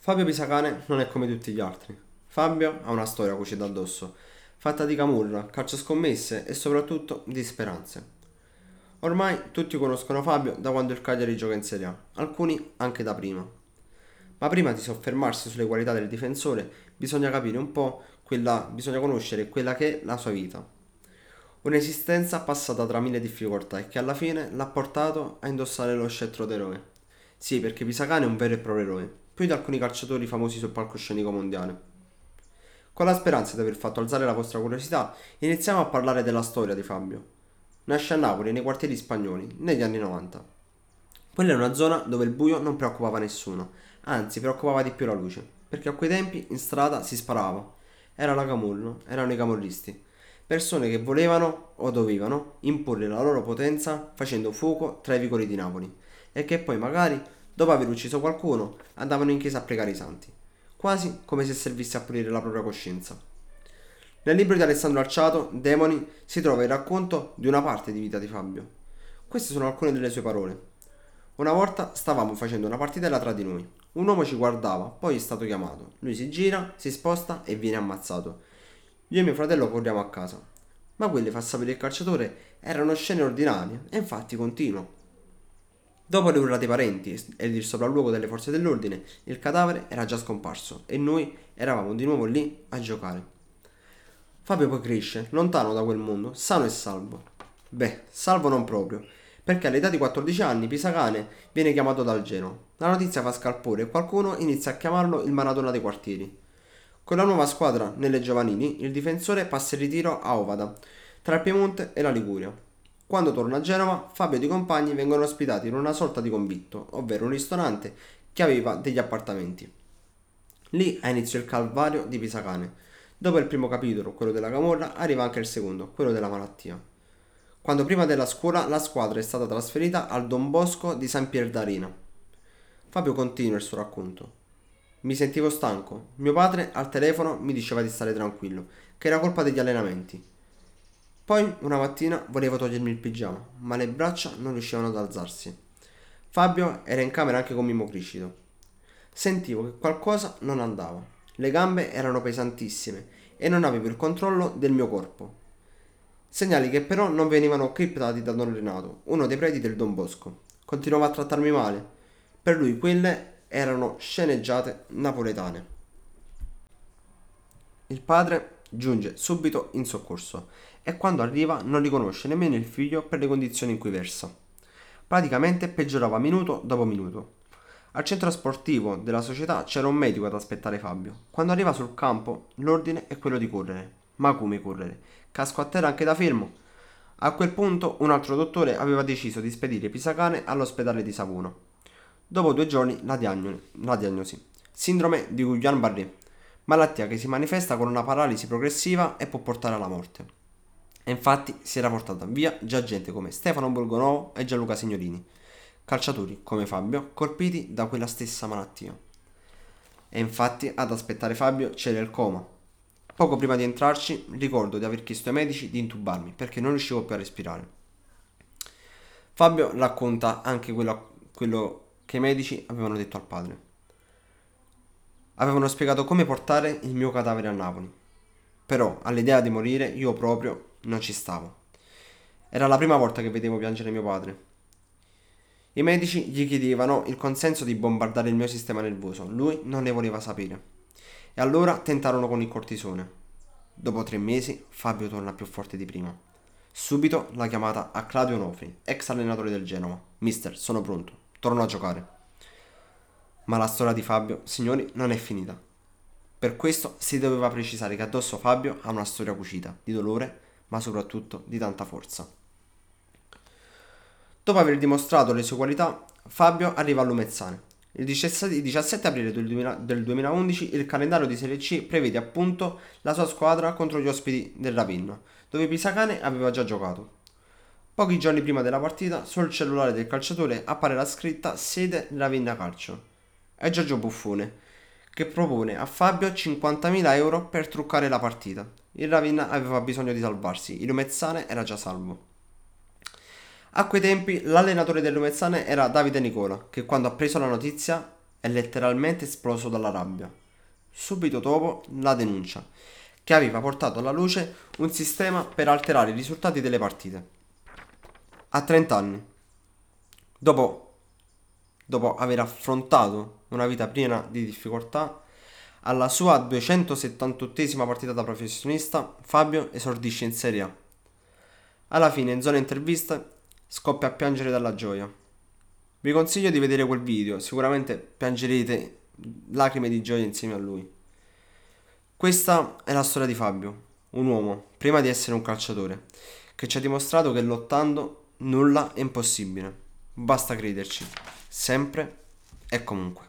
Fabio Pisacane non è come tutti gli altri. Fabio ha una storia cucita addosso, fatta di camurra, calcio scommesse e soprattutto di speranze. Ormai tutti conoscono Fabio da quando il Cagliari gioca in Serie A, alcuni anche da prima. Ma prima di soffermarsi sulle qualità del difensore, bisogna capire un po' quella, bisogna conoscere quella che è la sua vita. Un'esistenza passata tra mille difficoltà e che alla fine l'ha portato a indossare lo scettro d'eroe. Sì, perché Pisacane è un vero e proprio eroe, più di alcuni calciatori famosi sul palcoscenico mondiale. Con la speranza di aver fatto alzare la vostra curiosità, iniziamo a parlare della storia di Fabio. Nasce a Napoli, nei quartieri spagnoli, negli anni 90. Quella è una zona dove il buio non preoccupava nessuno, anzi preoccupava di più la luce, perché a quei tempi in strada si sparava. Era la camullo, erano i camorristi. Persone che volevano o dovevano imporre la loro potenza facendo fuoco tra i vicoli di Napoli e che poi magari, dopo aver ucciso qualcuno, andavano in chiesa a pregare i santi, quasi come se servisse a pulire la propria coscienza. Nel libro di Alessandro Arciato, Demoni, si trova il racconto di una parte di vita di Fabio. Queste sono alcune delle sue parole. Una volta stavamo facendo una partitella tra di noi. Un uomo ci guardava, poi è stato chiamato. Lui si gira, si sposta e viene ammazzato. Io e mio fratello corriamo a casa. Ma quelli, fa sapere il calciatore, erano scene ordinarie e infatti continuo. Dopo le urlate parenti e il sopralluogo delle forze dell'ordine, il cadavere era già scomparso e noi eravamo di nuovo lì a giocare. Fabio poi cresce, lontano da quel mondo, sano e salvo. Beh, salvo non proprio, perché all'età di 14 anni Pisacane viene chiamato dal Genoa. La notizia fa scalpore e qualcuno inizia a chiamarlo il Maradona dei quartieri. Con la nuova squadra nelle giovanili, il difensore passa in ritiro a Ovada, tra il Piemonte e la Liguria. Quando torna a Genova, Fabio e i compagni vengono ospitati in una sorta di convitto, ovvero un ristorante che aveva degli appartamenti. Lì ha inizio il calvario di Pisacane. Dopo il primo capitolo, quello della camorra, arriva anche il secondo, quello della malattia. Quando prima della scuola la squadra è stata trasferita al Don Bosco di San Pierdarina. Fabio continua il suo racconto. Mi sentivo stanco. Mio padre al telefono mi diceva di stare tranquillo, che era colpa degli allenamenti. Poi una mattina volevo togliermi il pigiama, ma le braccia non riuscivano ad alzarsi. Fabio era in camera anche con Mimo Criscito. Sentivo che qualcosa non andava. Le gambe erano pesantissime e non avevo il controllo del mio corpo. Segnali che però non venivano criptati da Don Renato, uno dei preti del Don Bosco. Continuava a trattarmi male. Per lui quelle erano sceneggiate napoletane. Il padre giunge subito in soccorso e quando arriva non riconosce nemmeno il figlio per le condizioni in cui versa. Praticamente peggiorava minuto dopo minuto. Al centro sportivo della società c'era un medico ad aspettare Fabio. Quando arriva sul campo, l'ordine è quello di correre. Ma come correre? Casco a terra anche da fermo. A quel punto un altro dottore aveva deciso di spedire Pisacane all'ospedale di Savuno. Dopo due giorni la, diagnosi. La diagnosi. Sindrome di Guillain-Barré, malattia che si manifesta con una paralisi progressiva e può portare alla morte. E infatti si era portata via già gente come Stefano Borgonovo e Gianluca Signorini, calciatori come Fabio colpiti da quella stessa malattia. E infatti ad aspettare Fabio c'era il coma. Poco prima di entrarci ricordo di aver chiesto ai medici di intubarmi perché non riuscivo più a respirare. Fabio racconta anche quello, quello che i medici avevano detto al padre. Avevano spiegato come portare il mio cadavere a Napoli. Però all'idea di morire io proprio non ci stavo. Era la prima volta che vedevo piangere mio padre. I medici gli chiedevano il consenso di bombardare il mio sistema nervoso, lui non ne voleva sapere. E allora tentarono con il cortisone. Dopo tre mesi Fabio torna più forte di prima. Subito la chiamata a Claudio Nofri, ex allenatore del Genova. Mister, sono pronto, torno a giocare. Ma la storia di Fabio, signori, non è finita. Per questo si doveva precisare che addosso Fabio ha una storia cucita di dolore ma soprattutto di tanta forza. Dopo aver dimostrato le sue qualità, Fabio arriva all'Umezzane. Il 17 aprile del 2011 il calendario di Serie C prevede appunto la sua squadra contro gli ospiti del Ravinno, dove Pisacane aveva già giocato. Pochi giorni prima della partita, sul cellulare del calciatore appare la scritta sede Ravinna Calcio. È Giorgio Buffone, che propone a Fabio 50.000 euro per truccare la partita. Il Ravinna aveva bisogno di salvarsi, il Lumezzane era già salvo. A quei tempi l'allenatore del Lumezzane era Davide Nicola, che quando ha preso la notizia è letteralmente esploso dalla rabbia. Subito dopo la denuncia, che aveva portato alla luce un sistema per alterare i risultati delle partite. A 30 anni, dopo, dopo aver affrontato una vita piena di difficoltà, alla sua 278esima partita da professionista, Fabio esordisce in Serie A. Alla fine, in zona intervista, scoppia a piangere dalla gioia. Vi consiglio di vedere quel video, sicuramente piangerete lacrime di gioia insieme a lui. Questa è la storia di Fabio, un uomo, prima di essere un calciatore, che ci ha dimostrato che lottando nulla è impossibile. Basta crederci, sempre e comunque.